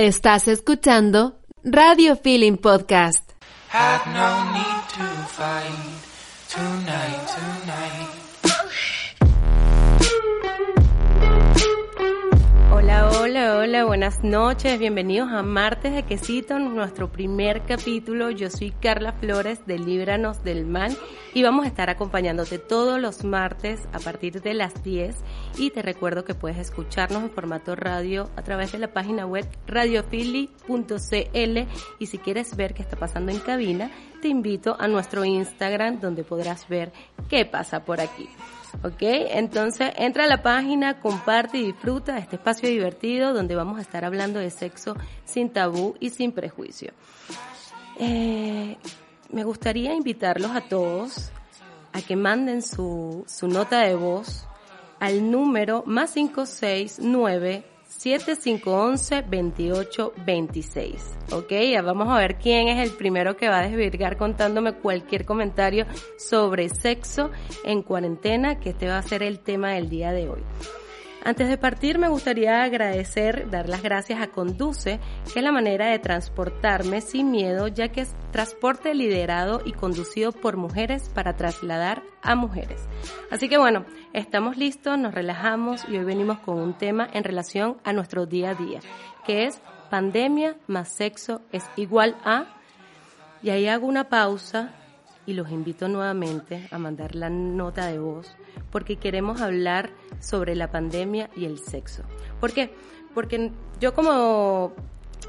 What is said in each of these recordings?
Estás escuchando Radio Feeling Podcast. Hola, hola, hola, buenas noches, bienvenidos a Martes de Quesito, nuestro primer capítulo. Yo soy Carla Flores de Líbranos del Mal y vamos a estar acompañándote todos los martes a partir de las 10 y te recuerdo que puedes escucharnos en formato radio a través de la página web radiofili.cl y si quieres ver qué está pasando en cabina, te invito a nuestro Instagram donde podrás ver qué pasa por aquí. ¿Ok? Entonces entra a la página, comparte y disfruta este espacio divertido donde vamos a estar hablando de sexo sin tabú y sin prejuicio. Eh, me gustaría invitarlos a todos a que manden su, su nota de voz al número más 569 7511-2826. Ok, ya vamos a ver quién es el primero que va a desvirgar contándome cualquier comentario sobre sexo en cuarentena, que este va a ser el tema del día de hoy. Antes de partir me gustaría agradecer, dar las gracias a Conduce, que es la manera de transportarme sin miedo, ya que es transporte liderado y conducido por mujeres para trasladar a mujeres. Así que bueno, estamos listos, nos relajamos y hoy venimos con un tema en relación a nuestro día a día, que es pandemia más sexo es igual a... Y ahí hago una pausa y los invito nuevamente a mandar la nota de voz porque queremos hablar sobre la pandemia y el sexo. ¿Por qué? Porque yo como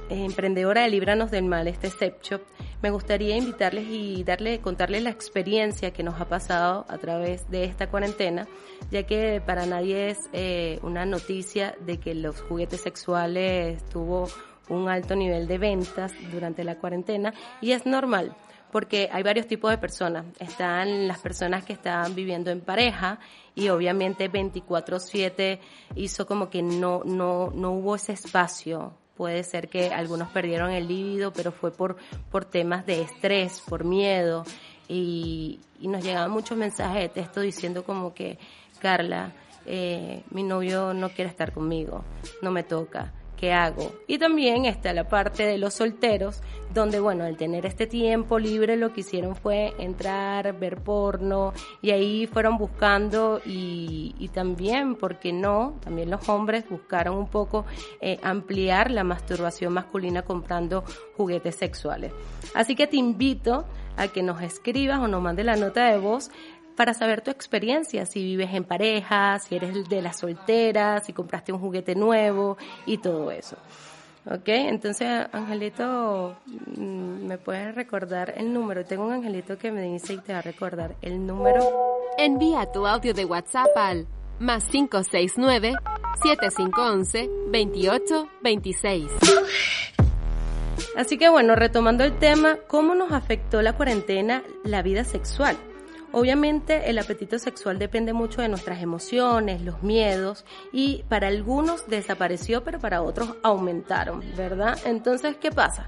eh, emprendedora de Libranos del Mal, este Step Shop, me gustaría invitarles y darle, contarles la experiencia que nos ha pasado a través de esta cuarentena, ya que para nadie es eh, una noticia de que los juguetes sexuales tuvo un alto nivel de ventas durante la cuarentena y es normal porque hay varios tipos de personas. Están las personas que estaban viviendo en pareja y obviamente 24/7 hizo como que no, no, no hubo ese espacio. Puede ser que algunos perdieron el líbido, pero fue por, por temas de estrés, por miedo. Y, y nos llegaban muchos mensajes de texto diciendo como que, Carla, eh, mi novio no quiere estar conmigo, no me toca ¿qué hago? Y también está la parte de los solteros, donde bueno, al tener este tiempo libre lo que hicieron fue entrar, ver porno y ahí fueron buscando y, y también, ¿por qué no? También los hombres buscaron un poco eh, ampliar la masturbación masculina comprando juguetes sexuales. Así que te invito a que nos escribas o nos mandes la nota de voz para saber tu experiencia, si vives en pareja, si eres de las solteras, si compraste un juguete nuevo y todo eso. ¿Ok? Entonces, Angelito, mm, ¿me puedes recordar el número? Tengo un angelito que me dice y te va a recordar el número. Envía tu audio de WhatsApp al más 569-7511-2826. Así que bueno, retomando el tema, ¿cómo nos afectó la cuarentena la vida sexual? Obviamente el apetito sexual depende mucho de nuestras emociones, los miedos y para algunos desapareció pero para otros aumentaron, ¿verdad? Entonces, ¿qué pasa?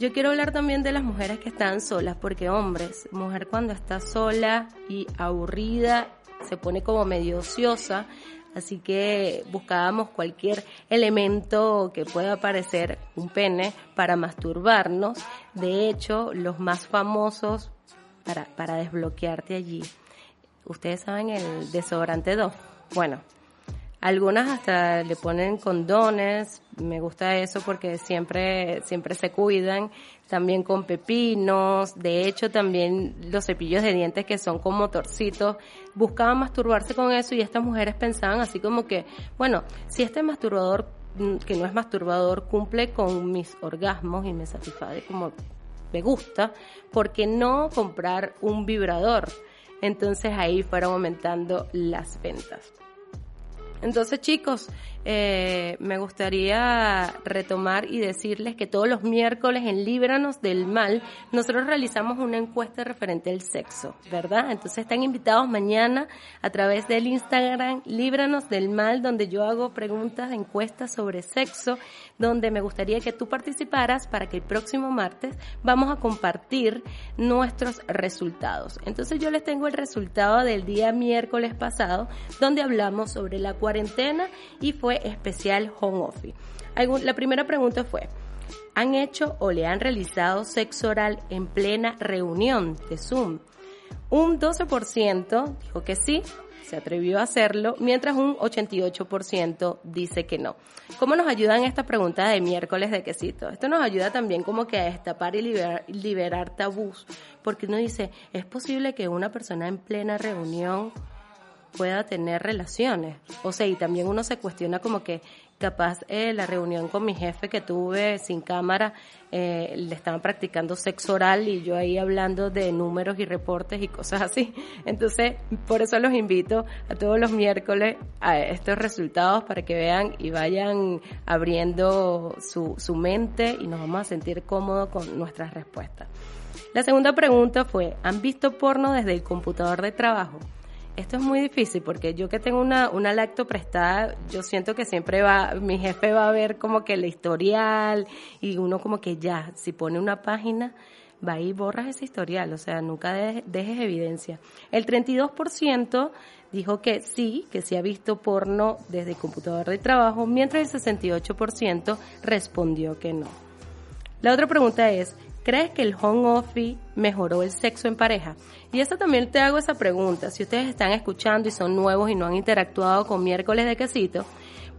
Yo quiero hablar también de las mujeres que están solas porque hombres, mujer cuando está sola y aburrida se pone como medio ociosa, así que buscábamos cualquier elemento que pueda parecer un pene para masturbarnos. De hecho, los más famosos para, para desbloquearte allí. Ustedes saben el desodorante 2. Bueno, algunas hasta le ponen condones, me gusta eso porque siempre, siempre se cuidan, también con pepinos, de hecho también los cepillos de dientes que son como torcitos, buscaban masturbarse con eso y estas mujeres pensaban así como que, bueno, si este masturbador mm, que no es masturbador cumple con mis orgasmos y me satisface como gusta, ¿por qué no comprar un vibrador? Entonces ahí fueron aumentando las ventas. Entonces chicos, eh, me gustaría retomar y decirles que todos los miércoles en Líbranos del Mal nosotros realizamos una encuesta referente al sexo, ¿verdad? Entonces están invitados mañana a través del Instagram Líbranos del Mal donde yo hago preguntas, encuestas sobre sexo, donde me gustaría que tú participaras para que el próximo martes vamos a compartir nuestros resultados. Entonces yo les tengo el resultado del día miércoles pasado donde hablamos sobre la cuarentena y fue especial home office. La primera pregunta fue, ¿han hecho o le han realizado sexo oral en plena reunión de Zoom? Un 12% dijo que sí, se atrevió a hacerlo, mientras un 88% dice que no. ¿Cómo nos ayudan estas preguntas de miércoles de quesito? Esto nos ayuda también como que a destapar y liberar, liberar tabús, porque uno dice, ¿es posible que una persona en plena reunión pueda tener relaciones. O sea, y también uno se cuestiona como que capaz eh, la reunión con mi jefe que tuve sin cámara, eh, le estaban practicando sexo oral y yo ahí hablando de números y reportes y cosas así. Entonces, por eso los invito a todos los miércoles a estos resultados para que vean y vayan abriendo su, su mente y nos vamos a sentir cómodos con nuestras respuestas. La segunda pregunta fue, ¿han visto porno desde el computador de trabajo? Esto es muy difícil porque yo que tengo una, una lacto prestada, yo siento que siempre va, mi jefe va a ver como que el historial y uno como que ya, si pone una página, va y borras ese historial, o sea, nunca dejes evidencia. El 32% dijo que sí, que sí ha visto porno desde el computador de trabajo, mientras el 68% respondió que no. La otra pregunta es, ¿Crees que el home office mejoró el sexo en pareja? Y eso también te hago esa pregunta. Si ustedes están escuchando y son nuevos y no han interactuado con miércoles de quesito,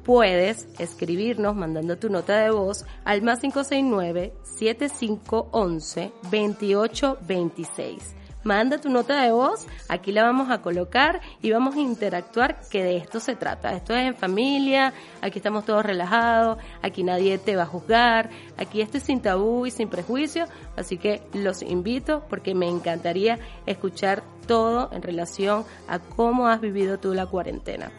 puedes escribirnos mandando tu nota de voz al más 569 7511 2826 manda tu nota de voz, aquí la vamos a colocar y vamos a interactuar, que de esto se trata. Esto es en familia, aquí estamos todos relajados, aquí nadie te va a juzgar, aquí esto es sin tabú y sin prejuicio, así que los invito porque me encantaría escuchar todo en relación a cómo has vivido tú la cuarentena.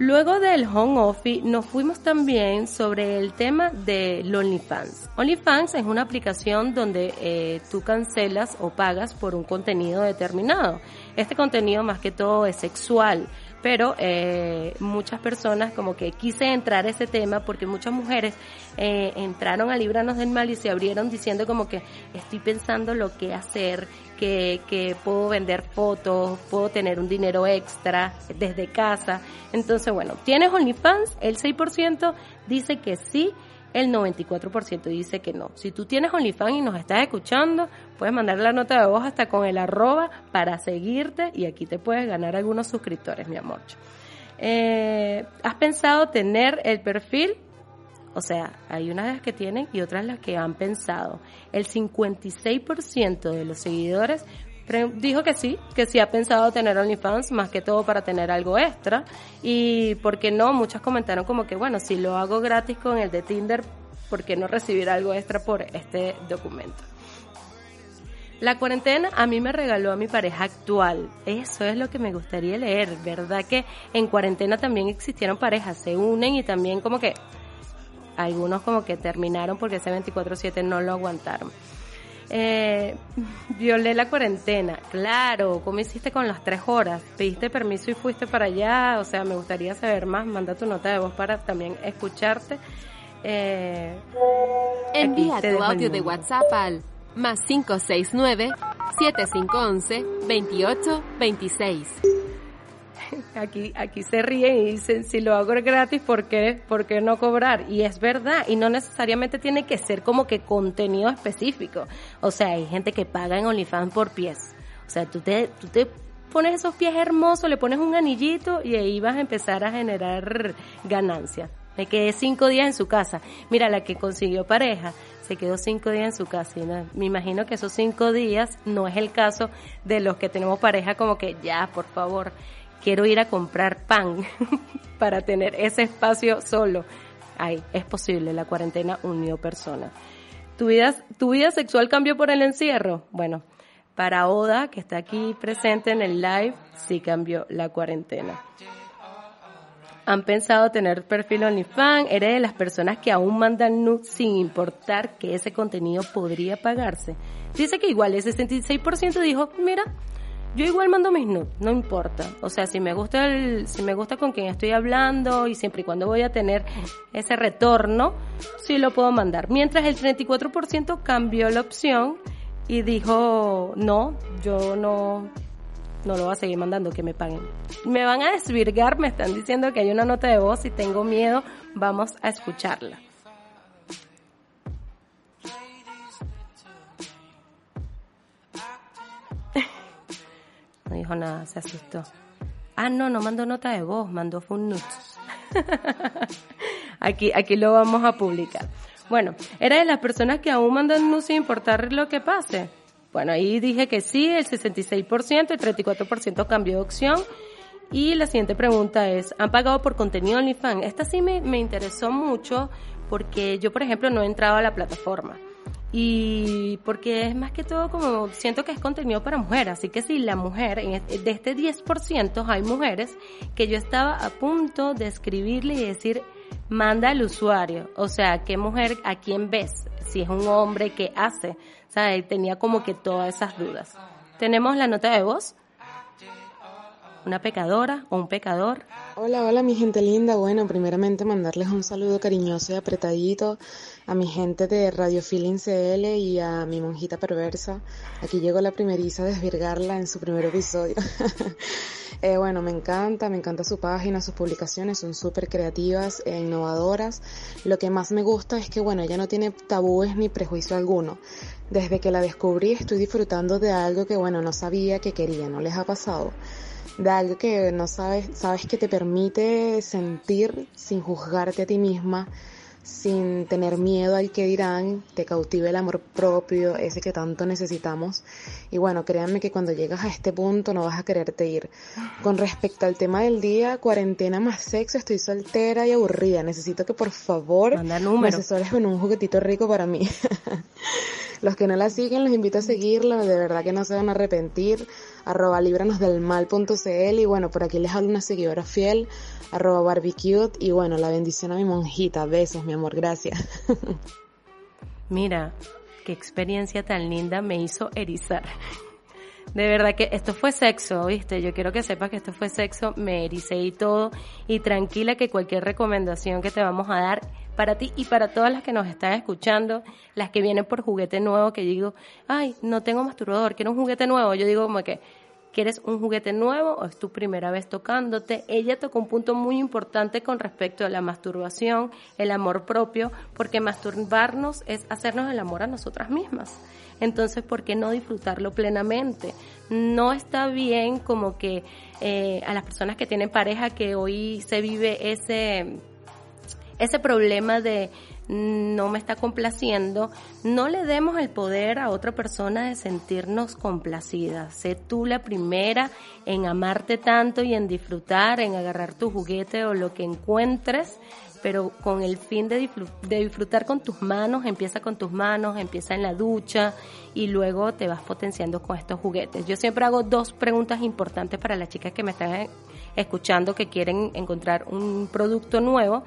Luego del home office nos fuimos también sobre el tema de OnlyFans. OnlyFans es una aplicación donde eh, tú cancelas o pagas por un contenido determinado. Este contenido más que todo es sexual pero eh, muchas personas como que quise entrar a ese tema porque muchas mujeres eh, entraron a Libranos del Mal y se abrieron diciendo como que estoy pensando lo que hacer, que, que puedo vender fotos, puedo tener un dinero extra desde casa. Entonces, bueno, ¿tienes OnlyFans? El 6% dice que sí, el 94% dice que no. Si tú tienes OnlyFans y nos estás escuchando, puedes mandar la nota de voz hasta con el arroba para seguirte y aquí te puedes ganar algunos suscriptores, mi amor. Eh, ¿Has pensado tener el perfil? O sea, hay unas que tienen y otras las que han pensado. El 56% de los seguidores dijo que sí, que sí ha pensado tener OnlyFans, más que todo para tener algo extra. Y porque no, muchas comentaron como que, bueno, si lo hago gratis con el de Tinder, ¿por qué no recibir algo extra por este documento? La cuarentena a mí me regaló a mi pareja actual. Eso es lo que me gustaría leer, ¿verdad? Que en cuarentena también existieron parejas, se unen y también como que algunos como que terminaron porque ese 24/7 no lo aguantaron. Eh, violé la cuarentena. Claro, ¿cómo hiciste con las tres horas? ¿Pediste permiso y fuiste para allá? O sea, me gustaría saber más. Manda tu nota de voz para también escucharte. Eh, Envía tu audio de WhatsApp al más 569 7511 2826 aquí, aquí se ríen y dicen, si lo hago gratis, ¿por qué, ¿por qué no cobrar? Y es verdad, y no necesariamente tiene que ser como que contenido específico. O sea, hay gente que paga en OnlyFans por pies. O sea, tú te, tú te pones esos pies hermosos, le pones un anillito y ahí vas a empezar a generar ganancias. Me quedé cinco días en su casa. Mira, la que consiguió pareja se quedó cinco días en su casa. Y me imagino que esos cinco días no es el caso de los que tenemos pareja como que ya, por favor, quiero ir a comprar pan para tener ese espacio solo. Ay, es posible, la cuarentena unió personas. ¿Tu vida, ¿Tu vida sexual cambió por el encierro? Bueno, para Oda, que está aquí presente en el live, sí cambió la cuarentena. ¿Han pensado tener perfil OnlyFans? ¿Eres de las personas que aún mandan nudes sin importar que ese contenido podría pagarse? Dice que igual el 66% dijo, mira, yo igual mando mis nudes, no importa. O sea, si me gusta el, si me gusta con quien estoy hablando y siempre y cuando voy a tener ese retorno, sí lo puedo mandar. Mientras el 34% cambió la opción y dijo, no, yo no, no lo voy a seguir mandando, que me paguen. Me van a desvirgar, me están diciendo que hay una nota de voz y tengo miedo. Vamos a escucharla. No dijo nada, se asustó. Ah, no, no mandó nota de voz, mandó fue aquí, aquí lo vamos a publicar. Bueno, era de las personas que aún mandan nudes sin importar lo que pase. Bueno, ahí dije que sí, el 66%, el 34% cambió de opción. Y la siguiente pregunta es, ¿han pagado por contenido OnlyFans? Esta sí me, me interesó mucho porque yo, por ejemplo, no he entrado a la plataforma. Y porque es más que todo como siento que es contenido para mujeres, así que si la mujer, de este 10% hay mujeres que yo estaba a punto de escribirle y decir, manda al usuario, o sea, qué mujer, a quién ves, si es un hombre, qué hace, o sea, tenía como que todas esas dudas. Tenemos la nota de voz, una pecadora o un pecador. Hola, hola mi gente linda. Bueno, primeramente mandarles un saludo cariñoso y apretadito a mi gente de Radio Feeling CL y a mi monjita perversa. Aquí llegó la primeriza a desvirgarla en su primer episodio. eh, bueno, me encanta, me encanta su página, sus publicaciones son súper creativas e innovadoras. Lo que más me gusta es que, bueno, ella no tiene tabúes ni prejuicio alguno. Desde que la descubrí estoy disfrutando de algo que, bueno, no sabía que quería, ¿no les ha pasado? de algo que no sabes, sabes que te permite sentir sin juzgarte a ti misma, sin tener miedo al que dirán, te cautive el amor propio, ese que tanto necesitamos. Y bueno, créanme que cuando llegas a este punto no vas a quererte ir. Con respecto al tema del día, cuarentena más sexo, estoy soltera y aburrida. Necesito que por favor me asesores con un juguetito rico para mí. Los que no la siguen, los invito a seguirla, de verdad que no se van a arrepentir. Arroba libranosdelmal.cl y bueno, por aquí les hablo una seguidora fiel, arroba barbecue y bueno, la bendición a mi monjita. Besos, mi amor, gracias. Mira, qué experiencia tan linda me hizo erizar. De verdad que esto fue sexo, ¿viste? Yo quiero que sepas que esto fue sexo, me ericé y todo. Y tranquila que cualquier recomendación que te vamos a dar para ti y para todas las que nos están escuchando, las que vienen por juguete nuevo, que digo, ay, no tengo masturbador, quiero un juguete nuevo. Yo digo como que, ¿quieres un juguete nuevo o es tu primera vez tocándote? Ella tocó un punto muy importante con respecto a la masturbación, el amor propio, porque masturbarnos es hacernos el amor a nosotras mismas. Entonces, ¿por qué no disfrutarlo plenamente? No está bien como que eh, a las personas que tienen pareja que hoy se vive ese ese problema de no me está complaciendo, no le demos el poder a otra persona de sentirnos complacidas. Sé tú la primera en amarte tanto y en disfrutar, en agarrar tu juguete o lo que encuentres, pero con el fin de, disfrutar con tus manos, empieza con tus manos, empieza en la ducha y luego te vas potenciando con estos juguetes. Yo siempre hago dos preguntas importantes para las chicas que me están escuchando que quieren encontrar un producto nuevo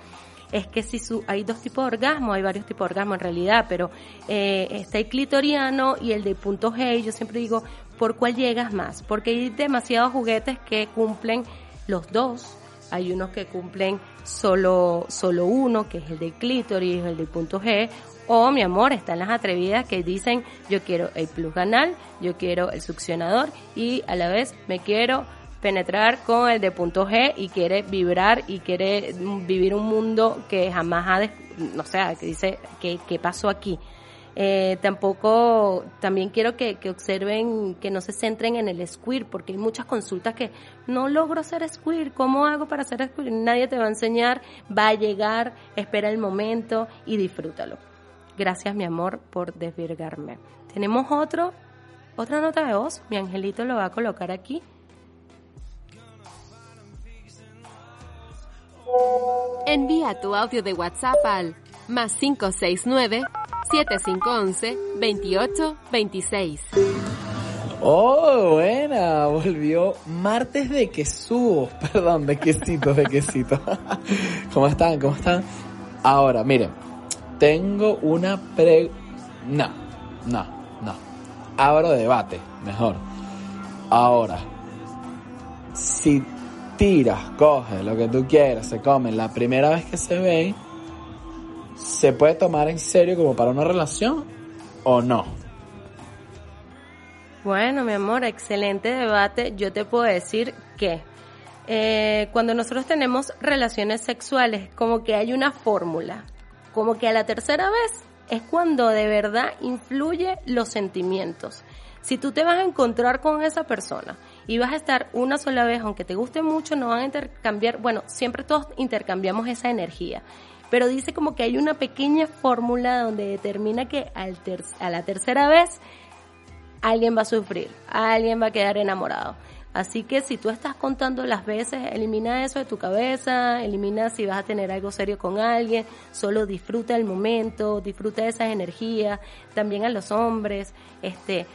es que si su, hay dos tipos de orgasmo, hay varios tipos de orgasmo en realidad, pero eh, está el clitoriano y el de punto G, yo siempre digo, ¿por cuál llegas más? Porque hay demasiados juguetes que cumplen los dos, hay unos que cumplen solo, solo uno, que es el del clítoris, el del punto G, o mi amor, están las atrevidas que dicen yo quiero el plus ganal, yo quiero el succionador y a la vez me quiero penetrar con el de punto G y quiere vibrar y quiere vivir un mundo que jamás ha, no sé, que dice, ¿qué, qué pasó aquí? Eh, tampoco, también quiero que, que, observen, que no se centren en el squir, porque hay muchas consultas que no logro hacer squir, ¿cómo hago para hacer squir? Nadie te va a enseñar, va a llegar, espera el momento y disfrútalo. Gracias, mi amor, por desvirgarme. Tenemos otro, otra nota de voz, mi angelito lo va a colocar aquí. Envía tu audio de WhatsApp al más 569-7511-2826. Oh, buena, volvió martes de quesú, perdón, de quesito, de quesito. ¿Cómo están? ¿Cómo están? Ahora, miren, tengo una pre... No, no, no. Abro debate, mejor. Ahora, si tiras, coge lo que tú quieras, se comen la primera vez que se ven, ¿se puede tomar en serio como para una relación o no? Bueno, mi amor, excelente debate. Yo te puedo decir que eh, cuando nosotros tenemos relaciones sexuales, como que hay una fórmula, como que a la tercera vez es cuando de verdad influye los sentimientos. Si tú te vas a encontrar con esa persona y vas a estar una sola vez, aunque te guste mucho, no van a intercambiar, bueno, siempre todos intercambiamos esa energía, pero dice como que hay una pequeña fórmula donde determina que al a la tercera vez alguien va a sufrir, alguien va a quedar enamorado. Así que si tú estás contando las veces, elimina eso de tu cabeza, elimina si vas a tener algo serio con alguien, solo disfruta el momento, disfruta de esas energías, también a los hombres, este,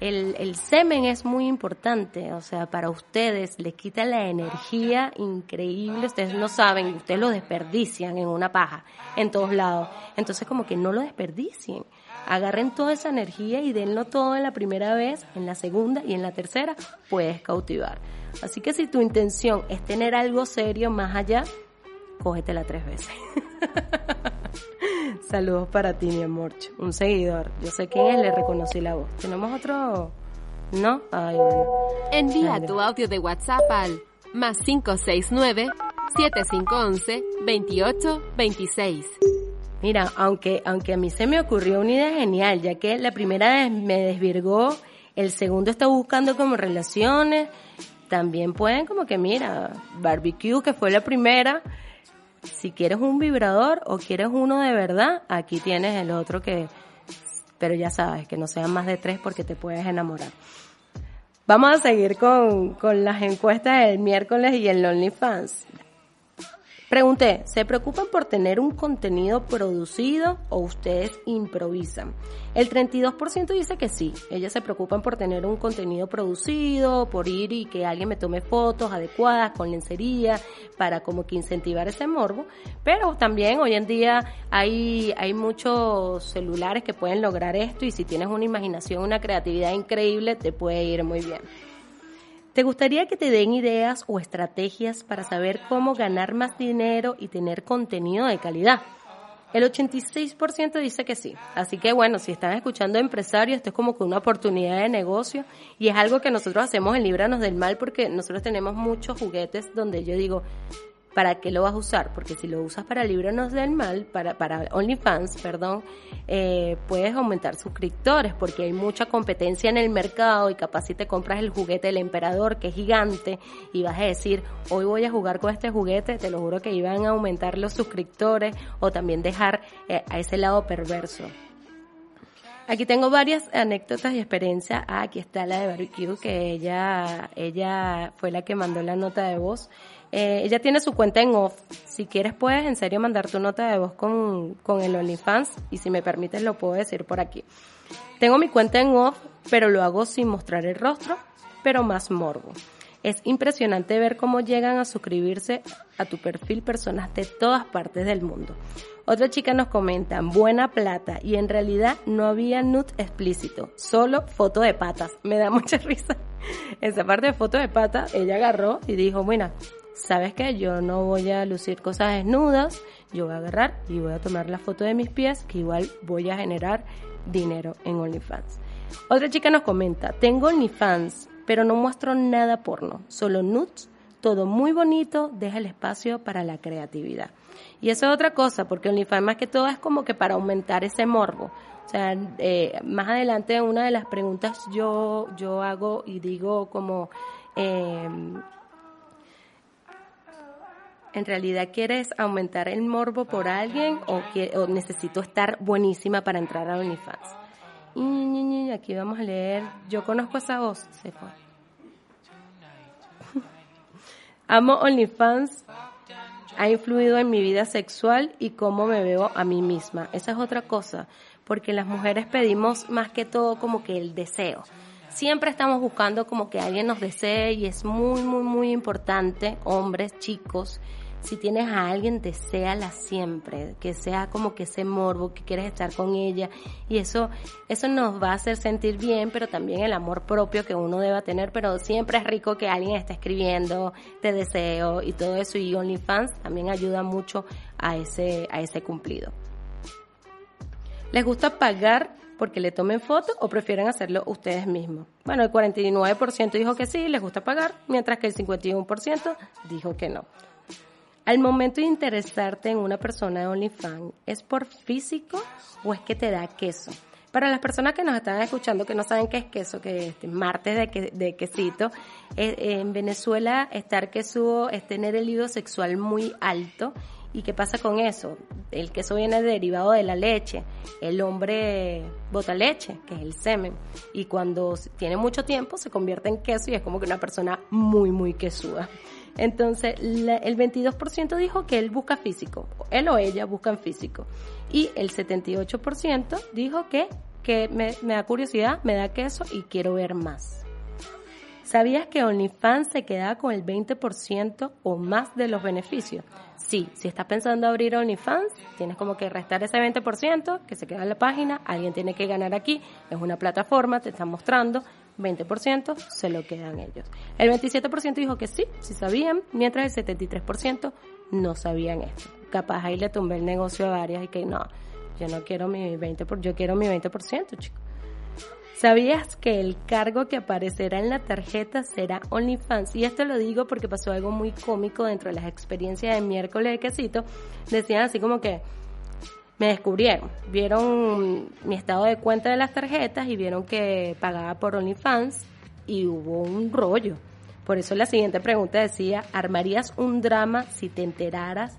el, el semen es muy importante, o sea, para ustedes les quita la energía increíble, ustedes no saben, ustedes lo desperdician en una paja, en todos lados, entonces como que no lo desperdicien agarren toda esa energía y denlo todo en la primera vez, en la segunda y en la tercera puedes cautivar. Así que si tu intención es tener algo serio más allá, cógetela tres veces. Saludos para ti, mi amor. Un seguidor. Yo sé quién es, le reconocí la voz. ¿Tenemos otro? ¿No? Ay, bueno. Envía tu audio de WhatsApp al más 569 7511 2826. Mira, aunque, aunque a mí se me ocurrió una idea genial, ya que la primera vez me desvirgó, el segundo está buscando como relaciones, también pueden como que mira, barbecue que fue la primera, si quieres un vibrador o quieres uno de verdad, aquí tienes el otro que, pero ya sabes, que no sean más de tres porque te puedes enamorar. Vamos a seguir con, con las encuestas del miércoles y el OnlyFans. Pregunté, ¿se preocupan por tener un contenido producido o ustedes improvisan? El 32% dice que sí, ellas se preocupan por tener un contenido producido, por ir y que alguien me tome fotos adecuadas con lencería para como que incentivar ese morbo, pero también hoy en día hay, hay muchos celulares que pueden lograr esto y si tienes una imaginación, una creatividad increíble, te puede ir muy bien. ¿Te gustaría que te den ideas o estrategias para saber cómo ganar más dinero y tener contenido de calidad? El 86% dice que sí. Así que bueno, si están escuchando empresarios, esto es como que una oportunidad de negocio y es algo que nosotros hacemos en Líbranos del Mal porque nosotros tenemos muchos juguetes donde yo digo, ¿para qué lo vas a usar? Porque si lo usas para librarnos del mal, para, para OnlyFans, perdón, eh, puedes aumentar suscriptores porque hay mucha competencia en el mercado y capaz si te compras el juguete del emperador que es gigante y vas a decir, hoy voy a jugar con este juguete, te lo juro que iban a aumentar los suscriptores o también dejar eh, a ese lado perverso. Aquí tengo varias anécdotas y experiencias. Ah, aquí está la de Barbecue, que ella, ella fue la que mandó la nota de voz. Eh, ella tiene su cuenta en off. Si quieres puedes en serio mandar tu nota de voz con, con el OnlyFans y si me permites lo puedo decir por aquí. Tengo mi cuenta en off, pero lo hago sin mostrar el rostro, pero más morbo. Es impresionante ver cómo llegan a suscribirse a tu perfil personas de todas partes del mundo. Otra chica nos comenta, buena plata, y en realidad no había nude explícito, solo foto de patas. Me da mucha risa. Esa parte de foto de patas, ella agarró y dijo, bueno, ¿sabes qué? Yo no voy a lucir cosas desnudas, yo voy a agarrar y voy a tomar la foto de mis pies, que igual voy a generar dinero en OnlyFans. Otra chica nos comenta, tengo OnlyFans, pero no muestro nada porno, solo nudes, todo muy bonito, deja el espacio para la creatividad. Y eso es otra cosa, porque OnlyFans más que todo es como que para aumentar ese morbo. O sea, eh, más adelante una de las preguntas yo, yo hago y digo como, eh, ¿En realidad quieres aumentar el morbo por alguien o, que, necesito estar buenísima para entrar a OnlyFans? Y aquí vamos a leer, yo conozco esa voz, se fue. Amo OnlyFans, ha influido en mi vida sexual y cómo me veo a mí misma. Esa es otra cosa, porque las mujeres pedimos más que todo como que el deseo siempre estamos buscando como que alguien nos desee y es muy, muy, muy importante, hombres, chicos, si tienes a alguien, deséala siempre, que sea como que ese morbo, que quieres estar con ella. Y eso, eso nos va a hacer sentir bien, pero también el amor propio que uno deba tener, pero siempre es rico que alguien esté escribiendo, te deseo y todo eso. Y OnlyFans también ayuda mucho a ese, a ese cumplido. Les gusta pagar porque le tomen fotos o prefieren hacerlo ustedes mismos. Bueno, el 49% dijo que sí, les gusta pagar, mientras que el 51% dijo que no. Al momento de interesarte en una persona de OnlyFans, ¿es por físico o es que te da queso? Para las personas que nos están escuchando que no saben qué es queso, que es martes de, quesito, eh, en Venezuela estar queso es tener el libido sexual muy alto. ¿Y qué pasa con eso? El queso viene derivado de la leche. El hombre bota leche, que es el semen. Y cuando tiene mucho tiempo se convierte en queso y es como que una persona muy, muy quesuda. Entonces, el 22% dijo que él busca físico, él o ella buscan físico. Y el 78% dijo que, que me, me da curiosidad, me da queso y quiero ver más. ¿Sabías que OnlyFans se queda con el 20% o más de los beneficios? Sí, si estás pensando abrir OnlyFans, tienes como que restar ese 20% que se queda en la página, alguien tiene que ganar aquí, es una plataforma, te están mostrando, 20% se lo quedan ellos. El 27% dijo que sí, sí sabían, mientras el 73% no sabían esto. Capaz ahí le tumbé el negocio a varias y que no, yo no quiero mi 20%, yo quiero mi 20%, chicos. ¿Sabías que el cargo que aparecerá en la tarjeta será OnlyFans? Y esto lo digo porque pasó algo muy cómico dentro de las experiencias de miércoles de quesito. Decían así como que me descubrieron, vieron mi estado de cuenta de las tarjetas y vieron que pagaba por OnlyFans y hubo un rollo. Por eso la siguiente pregunta decía, ¿armarías un drama si te enteraras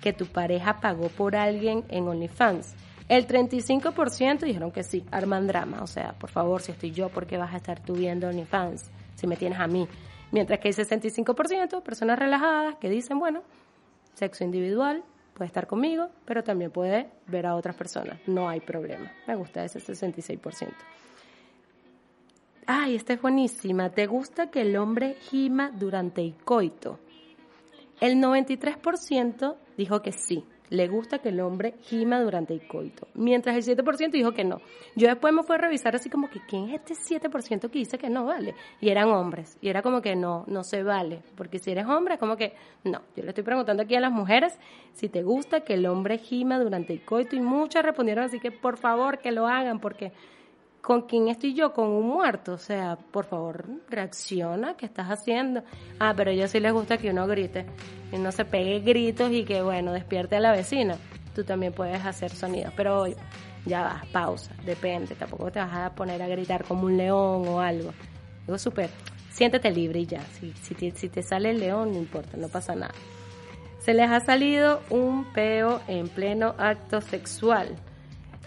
que tu pareja pagó por alguien en OnlyFans? El 35% dijeron que sí, arman drama. O sea, por favor, si estoy yo, ¿por qué vas a estar tú viendo OnlyFans si me tienes a mí? Mientras que el 65%, personas relajadas que dicen, bueno, sexo individual, puede estar conmigo, pero también puede ver a otras personas. No hay problema. Me gusta ese 66%. Ay, esta es buenísima. ¿Te gusta que el hombre gima durante el coito? El 93% dijo que sí le gusta que el hombre gima durante el coito, mientras el 7% dijo que no. Yo después me fui a revisar así como que, ¿quién es este 7% que dice que no vale? Y eran hombres, y era como que no, no se vale, porque si eres hombre, como que, no, yo le estoy preguntando aquí a las mujeres si te gusta que el hombre gima durante el coito, y muchas respondieron así que por favor que lo hagan, porque ¿con quién estoy yo? Con un muerto. O sea, por favor, reacciona, ¿qué estás haciendo? Ah, pero a ellos sí les gusta que uno grite, y no se pegue gritos y que, bueno, despierte a la vecina. Tú también puedes hacer sonidos, pero ya va, pausa, depende. Tampoco te vas a poner a gritar como un león o algo. Digo, súper, siéntete libre y ya. Si, si, te, si te sale el león, no importa, no pasa nada. Se les ha salido un peo en pleno acto sexual.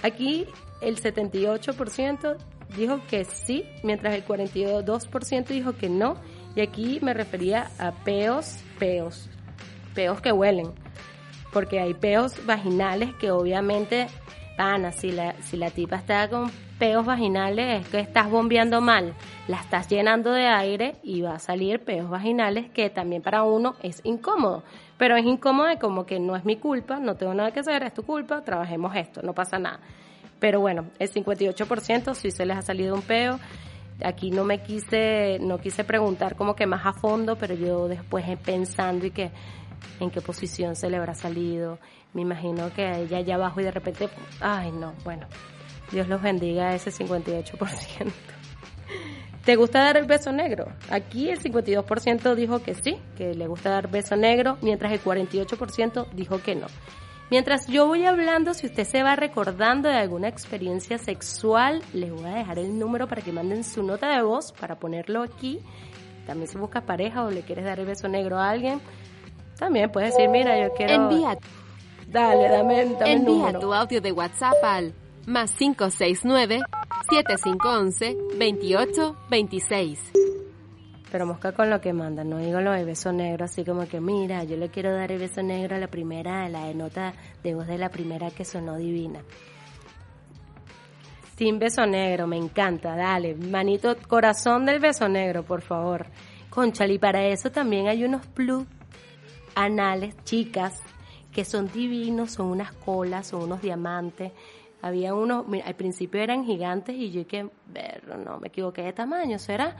Aquí el 78% dijo que sí, mientras el 42% dijo que no. Y aquí me refería a peos, peos, peos que huelen. Porque hay peos vaginales que obviamente van, si la, si la tipa está con peos vaginales es que estás bombeando mal, la estás llenando de aire y va a salir peos vaginales que también para uno es incómodo. Pero es incómodo como que no es mi culpa, no tengo nada que hacer, es tu culpa, trabajemos esto, no pasa nada. Pero bueno, el 58% sí se les ha salido un peo. Aquí no me quise, no quise preguntar como que más a fondo, pero yo después pensando y que en qué posición se le habrá salido. Me imagino que ella allá abajo y de repente, ay no, bueno, Dios los bendiga a ese 58%. ¿Te gusta dar el beso negro? Aquí el 52% dijo que sí, que le gusta dar beso negro, mientras el 48% dijo que no. Mientras yo voy hablando, si usted se va recordando de alguna experiencia sexual, les voy a dejar el número para que manden su nota de voz para ponerlo aquí. También si buscas pareja o le quieres dar el beso negro a alguien, también puedes decir, mira, yo quiero... Envía. Dale, dame, dame el Envía número. tu audio de WhatsApp al más 569 7511 2826. Pero mosca con lo que mandan, no digo lo de beso negro, así como que mira, yo le quiero dar el beso negro a la primera, a la nota de voz de la primera que sonó divina. Team Beso Negro, me encanta, dale, manito, corazón del beso negro, por favor. Conchale, y para eso también hay unos plus anales, chicas, que son divinos, son unas colas, son unos diamantes. Había unos, mira, al principio eran gigantes y yo que, ver, no, me equivoqué de tamaño, ¿será?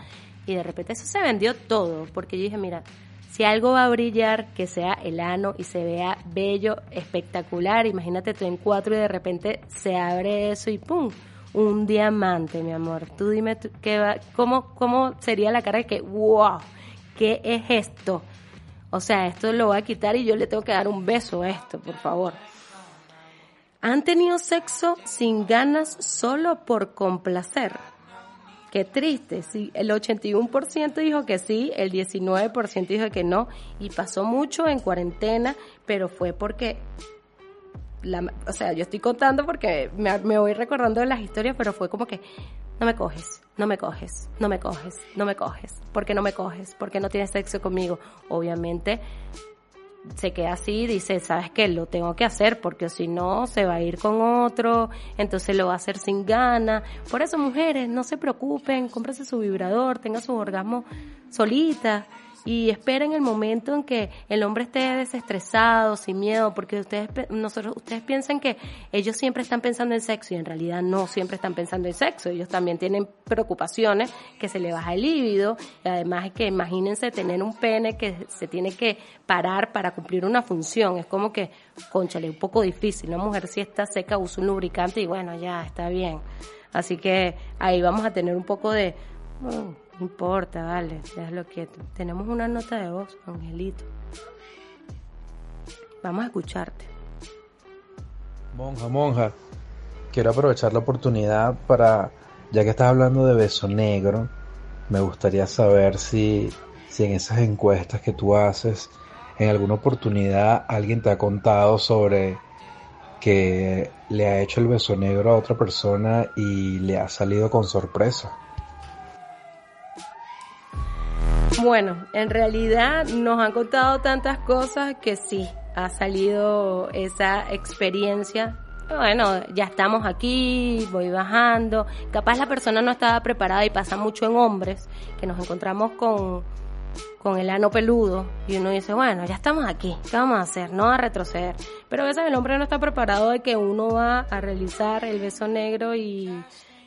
Y de repente eso se vendió todo, porque yo dije, mira, si algo va a brillar, que sea el ano y se vea bello, espectacular. Imagínate tú en cuatro y de repente se abre eso y ¡pum! un diamante, mi amor. Tú dime tú, qué va, cómo, cómo sería la cara de que, wow, ¿qué es esto? O sea, esto lo voy a quitar y yo le tengo que dar un beso a esto, por favor. ¿Han tenido sexo sin ganas solo por complacer? Qué triste, sí, el 81% dijo que sí, el 19% dijo que no, y pasó mucho en cuarentena, pero fue porque, o sea, yo estoy contando porque me, me voy recordando de las historias, pero fue como que, no me coges, no me coges, no me coges, no me coges, ¿por qué no me coges? ¿Por qué no tienes sexo conmigo? Obviamente se queda así, dice, ¿sabes qué? Lo tengo que hacer porque si no se va a ir con otro, entonces lo va a hacer sin gana. Por eso, mujeres, no se preocupen, cómprese su vibrador, tenga su orgasmo solita y esperen el momento en que el hombre esté desestresado, sin miedo, porque ustedes nosotros ustedes piensan que ellos siempre están pensando en sexo y en realidad no siempre están pensando en sexo, ellos también tienen preocupaciones, que se le baja el líbido, y además es que imagínense tener un pene que se tiene que parar para cumplir una función, es como que, conchale, un poco difícil, una mujer si está seca usa un lubricante y bueno, ya está bien. Así que ahí vamos a tener un poco de no importa, vale, déjalo quieto. Tenemos una nota de voz, Angelito. Vamos a escucharte. Monja, monja, quiero aprovechar la oportunidad para, ya que estás hablando de beso negro, me gustaría saber si, si en esas encuestas que tú haces, en alguna oportunidad alguien te ha contado sobre que le ha hecho el beso negro a otra persona y le ha salido con sorpresa. Bueno, en realidad nos han contado tantas cosas que sí, ha salido esa experiencia. Bueno, ya estamos aquí, voy bajando. Capaz la persona no estaba preparada y pasa mucho en hombres, que nos encontramos con, con el ano peludo y uno dice, bueno, ya estamos aquí, ¿qué vamos a hacer? No a retroceder. Pero a veces el hombre no está preparado de que uno va a realizar el beso negro y,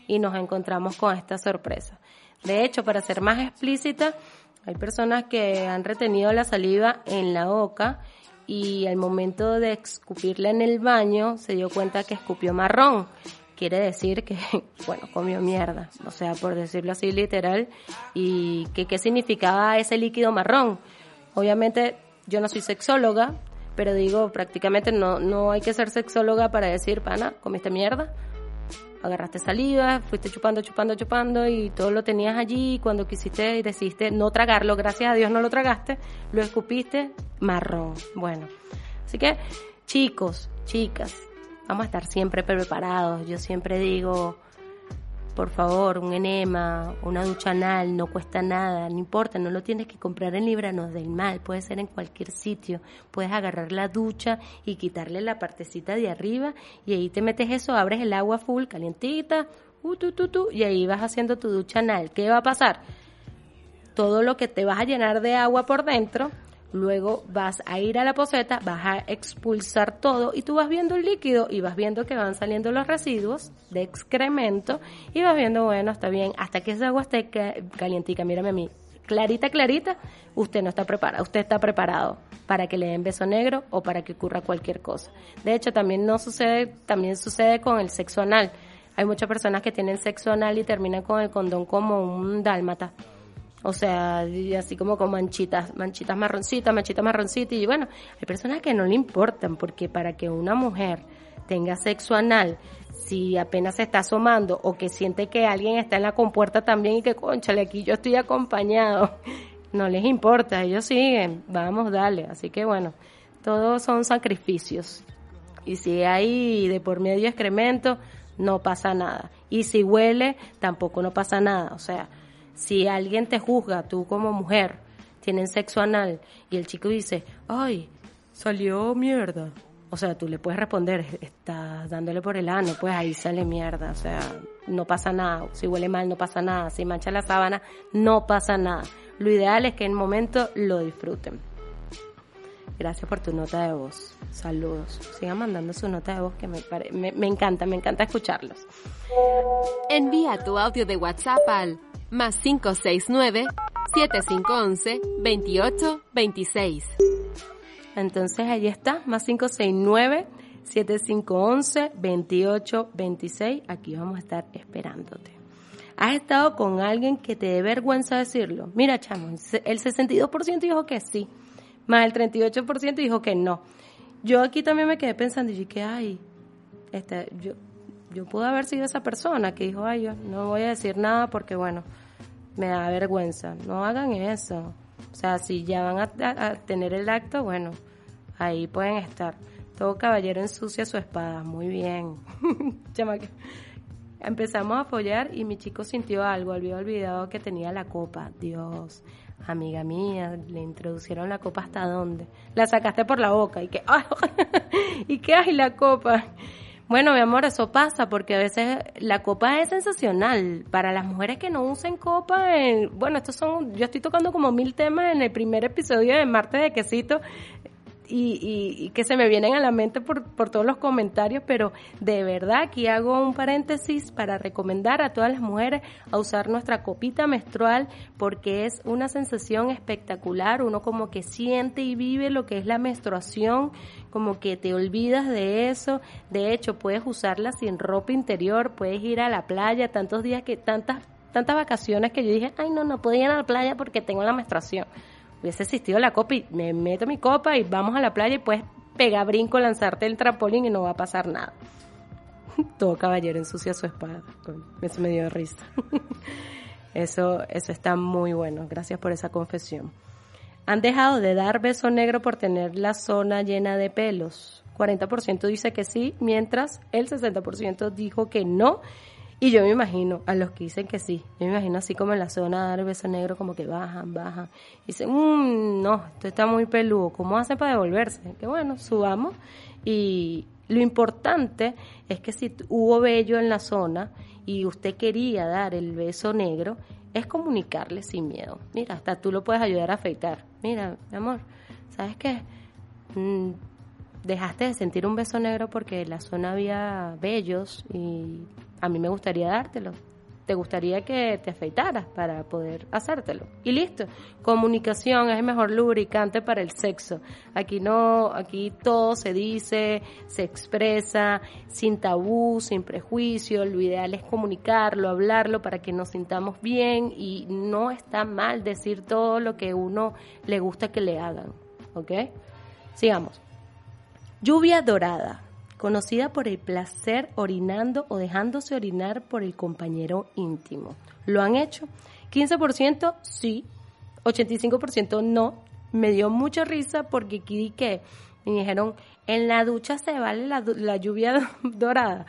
y nos encontramos con esta sorpresa. De hecho, para ser más explícita, hay personas que han retenido la saliva en la boca y al momento de escupirla en el baño se dio cuenta que escupió marrón. Quiere decir que, bueno, comió mierda, o sea, por decirlo así literal. ¿Y que, qué significaba ese líquido marrón? Obviamente yo no soy sexóloga, pero digo, prácticamente no, no hay que ser sexóloga para decir, pana, comiste mierda agarraste saliva, fuiste chupando, chupando, chupando y todo lo tenías allí y cuando quisiste y decidiste no tragarlo, gracias a Dios no lo tragaste, lo escupiste marrón. Bueno, así que chicos, chicas, vamos a estar siempre preparados. Yo siempre digo, por favor, un enema, una ducha anal, no cuesta nada, no importa, no lo tienes que comprar en Libranos del Mal, puede ser en cualquier sitio. Puedes agarrar la ducha y quitarle la partecita de arriba y ahí te metes eso, abres el agua full, calientita, uh, tu, tu, tu, y ahí vas haciendo tu ducha anal. ¿Qué va a pasar? Todo lo que te vas a llenar de agua por dentro Luego vas a ir a la poseta, vas a expulsar todo y tú vas viendo el líquido y vas viendo que van saliendo los residuos de excremento y vas viendo, bueno, está bien, hasta que esa agua esté calientica, mírame a mí, clarita, clarita, usted no está preparado, usted está preparado para que le den beso negro o para que ocurra cualquier cosa. De hecho, también no sucede, también sucede con el sexo anal. Hay muchas personas que tienen sexo anal y terminan con el condón como un dálmata o sea, así como con manchitas, manchitas marroncitas, manchitas marroncitas. Y bueno, hay personas que no le importan, porque para que una mujer tenga sexo anal, si apenas se está asomando o que siente que alguien está en la compuerta también y que, conchale, aquí yo estoy acompañado, no les importa, ellos siguen, vamos, dale. Así que bueno, todos son sacrificios. Y si hay de por medio excremento, no pasa nada. Y si huele, tampoco no pasa nada. O sea, si alguien te juzga, tú como mujer, tienen sexo anal y el chico dice, ay, salió mierda. O sea, tú le puedes responder, estás dándole por el ano, pues ahí sale mierda. O sea, no pasa nada. Si huele mal, no pasa nada. Si mancha la sábana, no pasa nada. Lo ideal es que en el momento lo disfruten. Gracias por tu nota de voz. Saludos. Sigan mandando su nota de voz que me, me, me encanta, me encanta escucharlos. Envía tu audio de WhatsApp al más 569-7511-2826. Entonces ahí está, más 569 7511-2826. Aquí vamos a estar esperándote. ¿Has estado con alguien que te dé vergüenza decirlo? Mira, chamo, el 62% dijo que sí, más el 38% dijo que no. Yo aquí también me quedé pensando y dije, ay, este, yo, yo pude haber sido esa persona que dijo, ay, yo no voy a decir nada porque, bueno, me da vergüenza. No hagan eso. O sea, si ya van a, tener el acto, bueno, ahí pueden estar. Todo caballero ensucia su espada. Muy bien. Empezamos a follar y mi chico sintió algo, había olvidado que tenía la copa. Dios, amiga mía, le introducieron la copa hasta dónde. La sacaste por la boca y que, y que, ay, la copa. Bueno, mi amor, eso pasa porque a veces la copa es sensacional. Para las mujeres que no usen copa, bueno, estos son, yo estoy tocando como mil temas en el primer episodio de Martes de Quesito y, que se me vienen a la mente por, por todos los comentarios, pero de verdad aquí hago un paréntesis para recomendar a todas las mujeres a usar nuestra copita menstrual porque es una sensación espectacular, uno como que siente y vive lo que es la menstruación, como que te olvidas de eso, de hecho puedes usarla sin ropa interior, puedes ir a la playa tantos días que tantas tantas vacaciones que yo dije, ay no, no puedo ir a la playa porque tengo la menstruación hubiese existido la copa y me meto mi copa y vamos a la playa y puedes pegar brinco, lanzarte el trampolín y no va a pasar nada. Todo caballero ensucia su espada. Eso me dio risa. Eso, eso está muy bueno. Gracias por esa confesión. Han dejado de dar beso negro por tener la zona llena de pelos. 40% dice que sí, mientras el 60% dijo que no y yo me imagino a los que dicen que sí, yo me imagino así como en la zona de beso negro, como que bajan, bajan. Y dicen, mmm, no, esto está muy peludo, ¿cómo hacen para devolverse? Que bueno, subamos. Y lo importante es que si hubo vello en la zona y usted quería dar el beso negro, es comunicarle sin miedo. Mira, hasta tú lo puedes ayudar a afeitar. Mira, mi amor, ¿sabes qué? Mm, dejaste de sentir un beso negro porque la zona había vellos y a mí me gustaría dártelo. Te gustaría que te afeitaras para poder hacértelo. Y listo. Comunicación es el mejor lubricante para el sexo. Aquí no, aquí todo se dice, se expresa, sin tabú, sin prejuicio. Lo ideal es comunicarlo, hablarlo para que nos sintamos bien y no está mal decir todo lo que uno le gusta que le hagan. ¿Ok? Sigamos. Lluvia dorada conocida por el placer orinando o dejándose orinar por el compañero íntimo. ¿Lo han hecho? 15% sí, 85% no. Me dio mucha risa porque aquí que me dijeron, en la ducha se vale la, la lluvia dorada.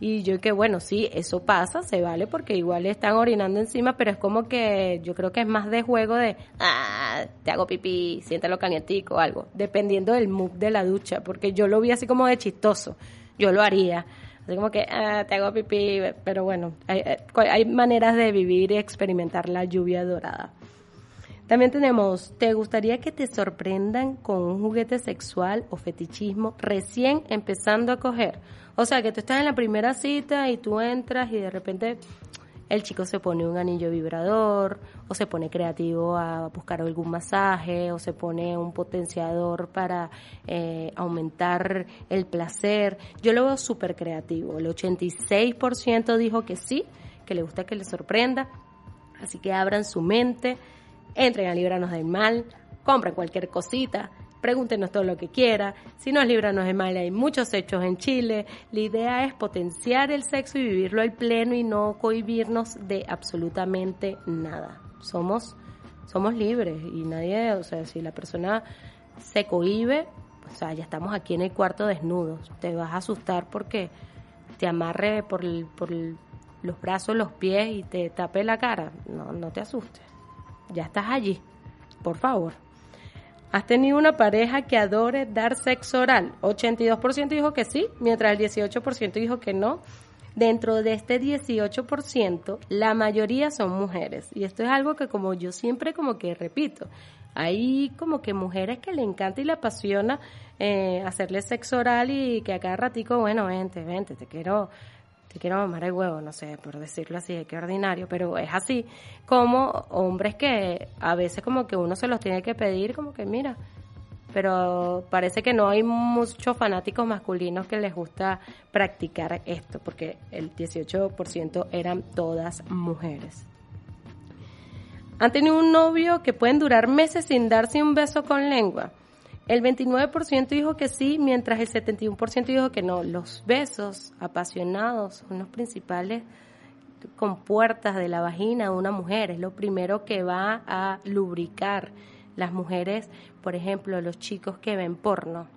Y yo que bueno, sí, eso pasa, se vale porque igual están orinando encima, pero es como que yo creo que es más de juego de, ah, te hago pipí, siéntelo calientico o algo, dependiendo del mood de la ducha, porque yo lo vi así como de chistoso, yo lo haría, así como que, ah, te hago pipí, pero bueno, hay, eh, hay maneras de vivir y experimentar la lluvia dorada. También tenemos, ¿te gustaría que te sorprendan con un juguete sexual o fetichismo recién empezando a coger? O sea, que tú estás en la primera cita y tú entras y de repente el chico se pone un anillo vibrador o se pone creativo a buscar algún masaje o se pone un potenciador para eh, aumentar el placer. Yo lo veo súper creativo. El 86% dijo que sí, que le gusta que le sorprenda. Así que abran su mente, entren a Libranos del Mal, compren cualquier cosita, pregúntenos todo lo que quiera. Si nos libranos de mal, hay muchos hechos en Chile. La idea es potenciar el sexo y vivirlo al pleno y no cohibirnos de absolutamente nada. Somos, somos libres y nadie, o sea, si la persona se cohibe, o sea, ya estamos aquí en el cuarto desnudos. Te vas a asustar porque te amarre por, por los brazos, los pies y te tape la cara. No, no te asustes. Ya estás allí. Por favor. ¿Has tenido una pareja que adore dar sexo oral? 82% dijo que sí, mientras el 18% dijo que no. Dentro de este 18%, la mayoría son mujeres. Y esto es algo que como yo siempre como que repito, hay como que mujeres que le encanta y le apasiona eh, hacerle sexo oral y que a cada ratico, bueno, vente, vente, te quiero quiero mamar el huevo, no sé, por decirlo así, qué ordinario, pero es así, como hombres que a veces como que uno se los tiene que pedir, como que mira, pero parece que no hay muchos fanáticos masculinos que les gusta practicar esto, porque el 18% eran todas mujeres. ¿Han tenido un novio que pueden durar meses sin darse un beso con lengua? El 29% dijo que sí, mientras el 71% dijo que no. Los besos apasionados son los principales compuertas de la vagina de una mujer. Es lo primero que va a lubricar. Las mujeres, por ejemplo, los chicos que ven porno.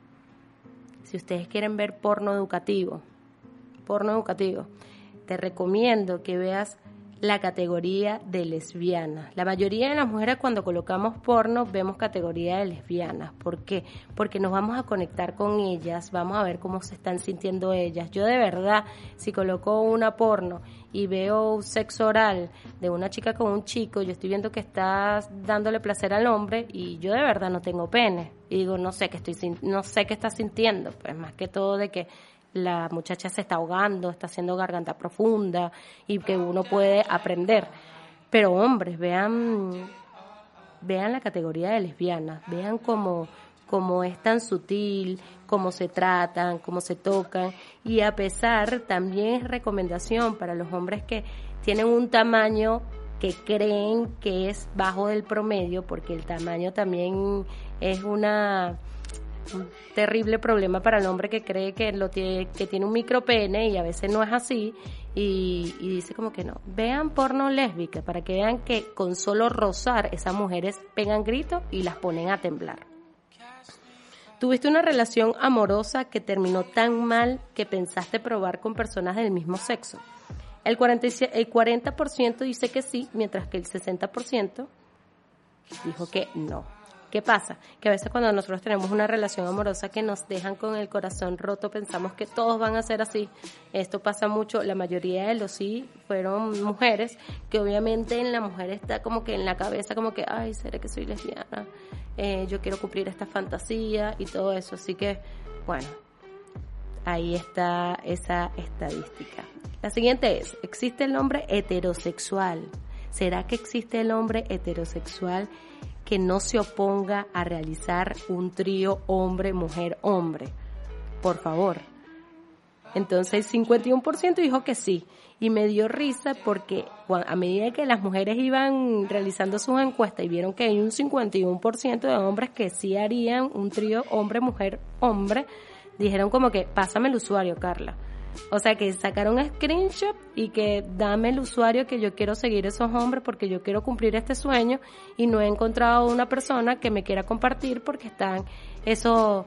Si ustedes quieren ver porno educativo, porno educativo, te recomiendo que veas la categoría de lesbiana. La mayoría de las mujeres cuando colocamos porno vemos categoría de lesbianas. ¿Por qué? Porque nos vamos a conectar con ellas, vamos a ver cómo se están sintiendo ellas. Yo de verdad, si coloco una porno y veo sexo oral de una chica con un chico, yo estoy viendo que estás dándole placer al hombre y yo de verdad no tengo pene. Y digo, no sé qué estoy no sé qué está sintiendo, pues más que todo de que la muchacha se está ahogando, está haciendo garganta profunda y que uno puede aprender. Pero hombres, vean, vean la categoría de lesbianas, vean cómo, cómo es tan sutil, cómo se tratan, cómo se tocan y a pesar también es recomendación para los hombres que tienen un tamaño que creen que es bajo del promedio, porque el tamaño también es una un terrible problema para el hombre que cree que lo tiene, que tiene un micropene y a veces no es así y, dice como que no. Vean porno lésbica para que vean que con solo rozar esas mujeres pegan gritos y las ponen a temblar. Tuviste una relación amorosa que terminó tan mal que pensaste probar con personas del mismo sexo. El 40%, el 40 dice que sí, mientras que el 60% dijo que no. ¿Qué pasa? Que a veces cuando nosotros tenemos una relación amorosa que nos dejan con el corazón roto, pensamos que todos van a ser así. Esto pasa mucho, la mayoría de los sí fueron mujeres, que obviamente en la mujer está como que en la cabeza como que, ay, seré que soy lesbiana, eh, yo quiero cumplir esta fantasía y todo eso. Así que, bueno, ahí está esa estadística. La siguiente es, ¿existe el hombre heterosexual? ¿Será que existe el hombre heterosexual? Que no se oponga a realizar un trío hombre-mujer-hombre. Por favor. Entonces 51% dijo que sí. Y me dio risa porque a medida que las mujeres iban realizando sus encuestas y vieron que hay un 51% de hombres que sí harían un trío hombre-mujer-hombre, dijeron como que pásame el usuario, Carla. O sea, que sacaron un screenshot y que dame el usuario que yo quiero seguir esos hombres porque yo quiero cumplir este sueño y no he encontrado una persona que me quiera compartir porque están eso,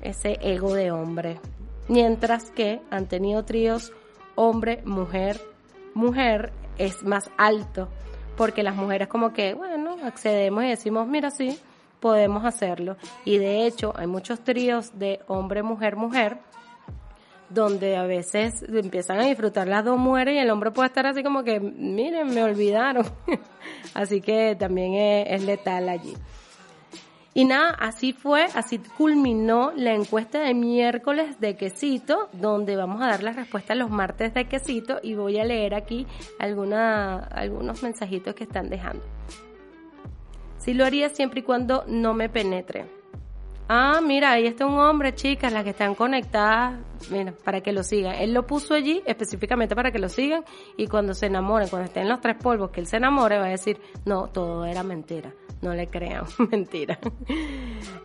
ese ego de hombre. Mientras que han tenido tríos hombre, mujer, mujer es más alto porque las mujeres como que, bueno, accedemos y decimos, mira, sí, podemos hacerlo. Y de hecho hay muchos tríos de hombre, mujer, mujer donde a veces empiezan a disfrutar las dos mujeres y el hombre puede estar así como que, miren, me olvidaron. así que también es, letal allí. Y nada, así fue, así culminó la encuesta de miércoles de quesito, donde vamos a dar las respuestas los martes de quesito y voy a leer aquí alguna, algunos mensajitos que están dejando. Sí lo haría siempre y cuando no me penetre. Ah, mira, ahí está un hombre, chicas, las que están conectadas, mira, para que lo sigan. Él lo puso allí específicamente para que lo sigan y cuando se enamoren, cuando estén los tres polvos, que él se enamore, va a decir, no, todo era mentira. No le crean, mentira.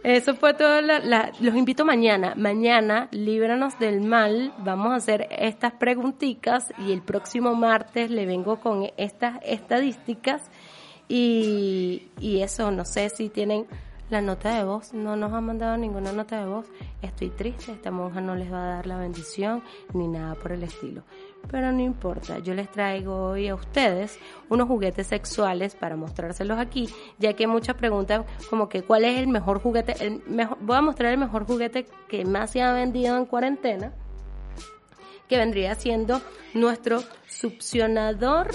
Eso fue todo. los invito mañana. Mañana, líbranos del mal. Vamos a hacer estas preguntitas y el próximo martes le vengo con estas estadísticas y, y eso, no sé si tienen la nota de voz, no nos ha mandado ninguna nota de voz. Estoy triste, esta monja no les va a dar la bendición ni nada por el estilo. Pero no importa, yo les traigo hoy a ustedes unos juguetes sexuales para mostrárselos aquí, ya que muchas preguntan como que cuál es el mejor juguete, el mejor, voy a mostrar el mejor juguete que más se ha vendido en cuarentena, que vendría siendo nuestro succionador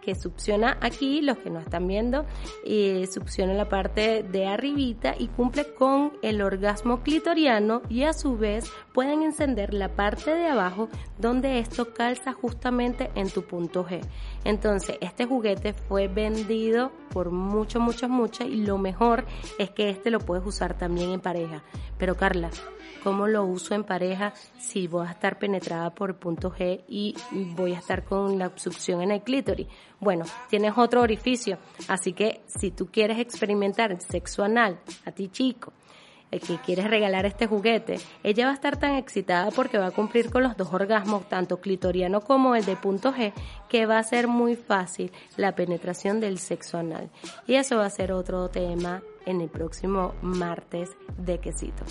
que succiona aquí, los que no están viendo, y succiona la parte de arribita y cumple con el orgasmo clitoriano y a su vez pueden encender la parte de abajo donde esto calza justamente en tu punto G. Entonces, este juguete fue vendido por mucho, mucho, mucho y lo mejor es que este lo puedes usar también en pareja. Pero Carla, ¿cómo lo uso en pareja si voy a estar penetrada por punto G y voy a estar con la succión en el clítoris? Bueno, tienes otro orificio, así que si tú quieres experimentar el sexo anal, a ti chico, el que quieres regalar este juguete, ella va a estar tan excitada porque va a cumplir con los dos orgasmos, tanto clitoriano como el de punto G, que va a ser muy fácil la penetración del sexo anal. Y eso va a ser otro tema en el próximo martes de quesito.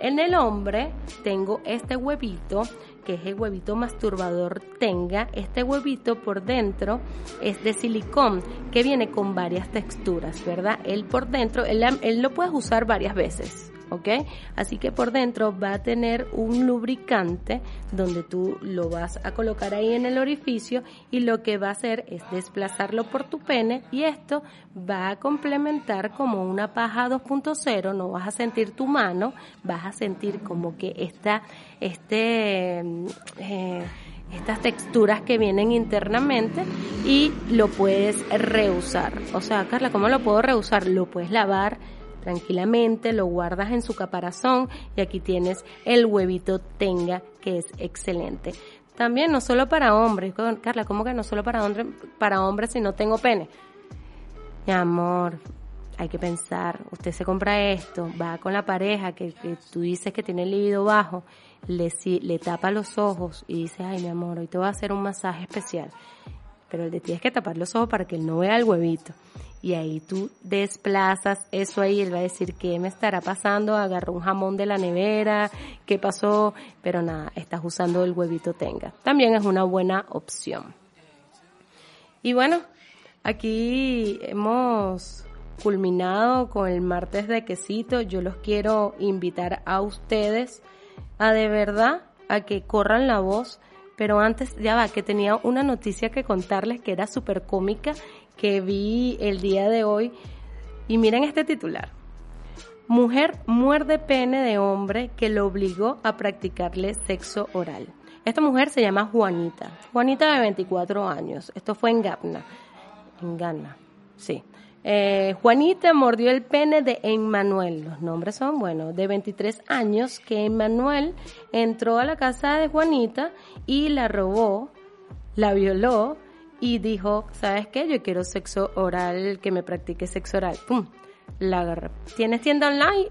En el hombre tengo este huevito, que es el huevito masturbador tenga. Este huevito por dentro es de silicón, que viene con varias texturas, ¿verdad? Él por dentro, él, lo puedes usar varias veces. ¿Ok? Así que por dentro va a tener un lubricante donde tú lo vas a colocar ahí en el orificio y lo que va a hacer es desplazarlo por tu pene y esto va a complementar como una paja 2.0, no vas a sentir tu mano, vas a sentir como que está este... Eh, estas texturas que vienen internamente y lo puedes reusar. O sea, Carla, ¿cómo lo puedo reusar? Lo puedes lavar, tranquilamente, lo guardas en su caparazón y aquí tienes el huevito tenga que es excelente. También no solo para hombres, Carla, ¿cómo que no solo para hombres, para hombres si no tengo pene? Mi amor, hay que pensar, usted se compra esto, va con la pareja que, tú dices que tiene el libido bajo, le, le tapa los ojos y dice, ay mi amor, hoy te voy a hacer un masaje especial. Pero le tienes que tapar los ojos para que él no vea el huevito y ahí tú desplazas eso ahí, él va a decir, ¿qué me estará pasando? Agarró un jamón de la nevera, ¿qué pasó? Pero nada, estás usando el huevito tenga. También es una buena opción. Y bueno, aquí hemos culminado con el martes de quesito. Yo los quiero invitar a ustedes a de verdad a que corran la voz. Pero antes, ya va, que tenía una noticia que contarles que era súper cómica que vi el día de hoy. Y miren este titular. Mujer muerde pene de hombre que lo obligó a practicarle sexo oral. Esta mujer se llama Juanita. Juanita de 24 años. Esto fue en Ghana. En Ghana, sí. Eh, Juanita mordió el pene de Emmanuel. Los nombres son, bueno, de 23 años que Emmanuel entró a la casa de Juanita y la robó, la violó y dijo, ¿sabes qué? Yo quiero sexo oral, que me practique sexo oral. ¡Pum! La agarré. ¿Tienes tienda online?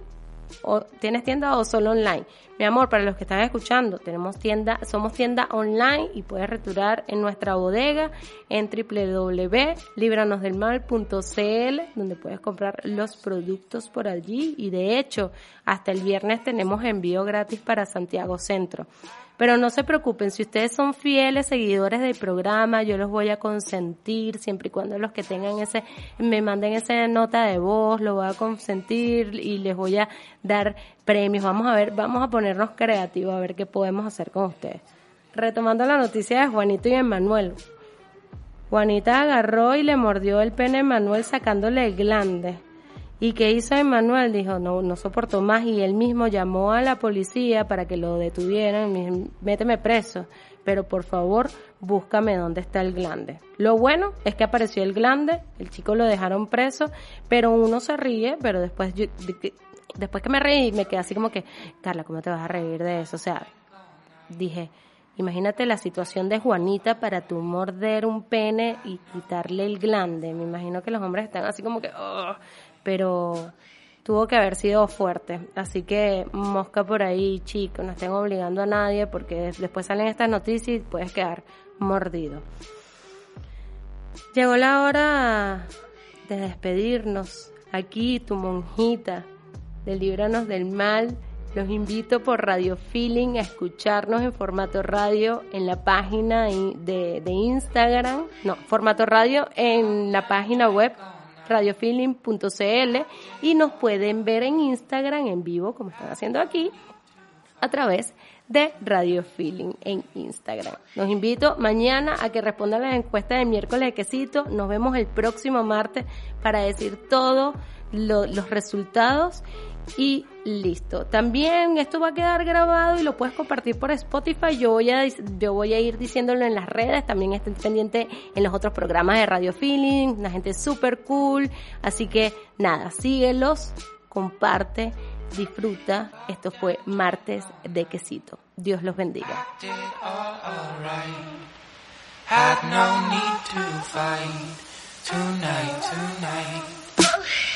¿O tienes tienda o solo online? Mi amor, para los que están escuchando, tenemos tienda, somos tienda online y puedes retirar en nuestra bodega en www.libranosdelmal.cl donde puedes comprar los productos por allí y de hecho hasta el viernes tenemos envío gratis para Santiago Centro. Pero no se preocupen, si ustedes son fieles seguidores del programa, yo los voy a consentir siempre y cuando los que tengan ese, me manden esa nota de voz, lo voy a consentir y les voy a dar premios. Vamos a ver, vamos a ponernos creativos a ver qué podemos hacer con ustedes. Retomando la noticia de Juanito y Emanuel. Juanita agarró y le mordió el pene a Emanuel sacándole el glande. ¿Y qué hizo Emanuel? Dijo, no, no soportó más y él mismo llamó a la policía para que lo detuvieran, méteme preso, pero por favor búscame dónde está el glande. Lo bueno es que apareció el glande, el chico lo dejaron preso, pero uno se ríe, pero después yo, después que me reí me quedé así como que, Carla, ¿cómo te vas a reír de eso? O sea, dije, Imagínate la situación de Juanita para tu morder un pene y quitarle el glande. Me imagino que los hombres están así como que, oh, pero tuvo que haber sido fuerte. Así que mosca por ahí, chicos, no estén obligando a nadie porque después salen estas noticias y puedes quedar mordido. Llegó la hora de despedirnos. Aquí tu monjita de Líbranos del Mal. Los invito por Radio Feeling a escucharnos en formato radio en la página de, de Instagram, no, formato radio en la página web radiofeeling.cl y nos pueden ver en Instagram en vivo, como están haciendo aquí, a través de Radio Feeling en Instagram. Los invito mañana a que respondan la encuesta del miércoles de quesito. Nos vemos el próximo martes para decir todos los resultados y listo. También esto va a quedar grabado y lo puedes compartir por Spotify. Yo voy a, yo voy a ir diciéndolo en las redes. También estén pendiente en los otros programas de Radio Feeling. Una gente súper cool. Así que nada, síguelos, comparte, disfruta. Esto fue martes de quesito. Dios los bendiga. Had no need to fight tonight, tonight.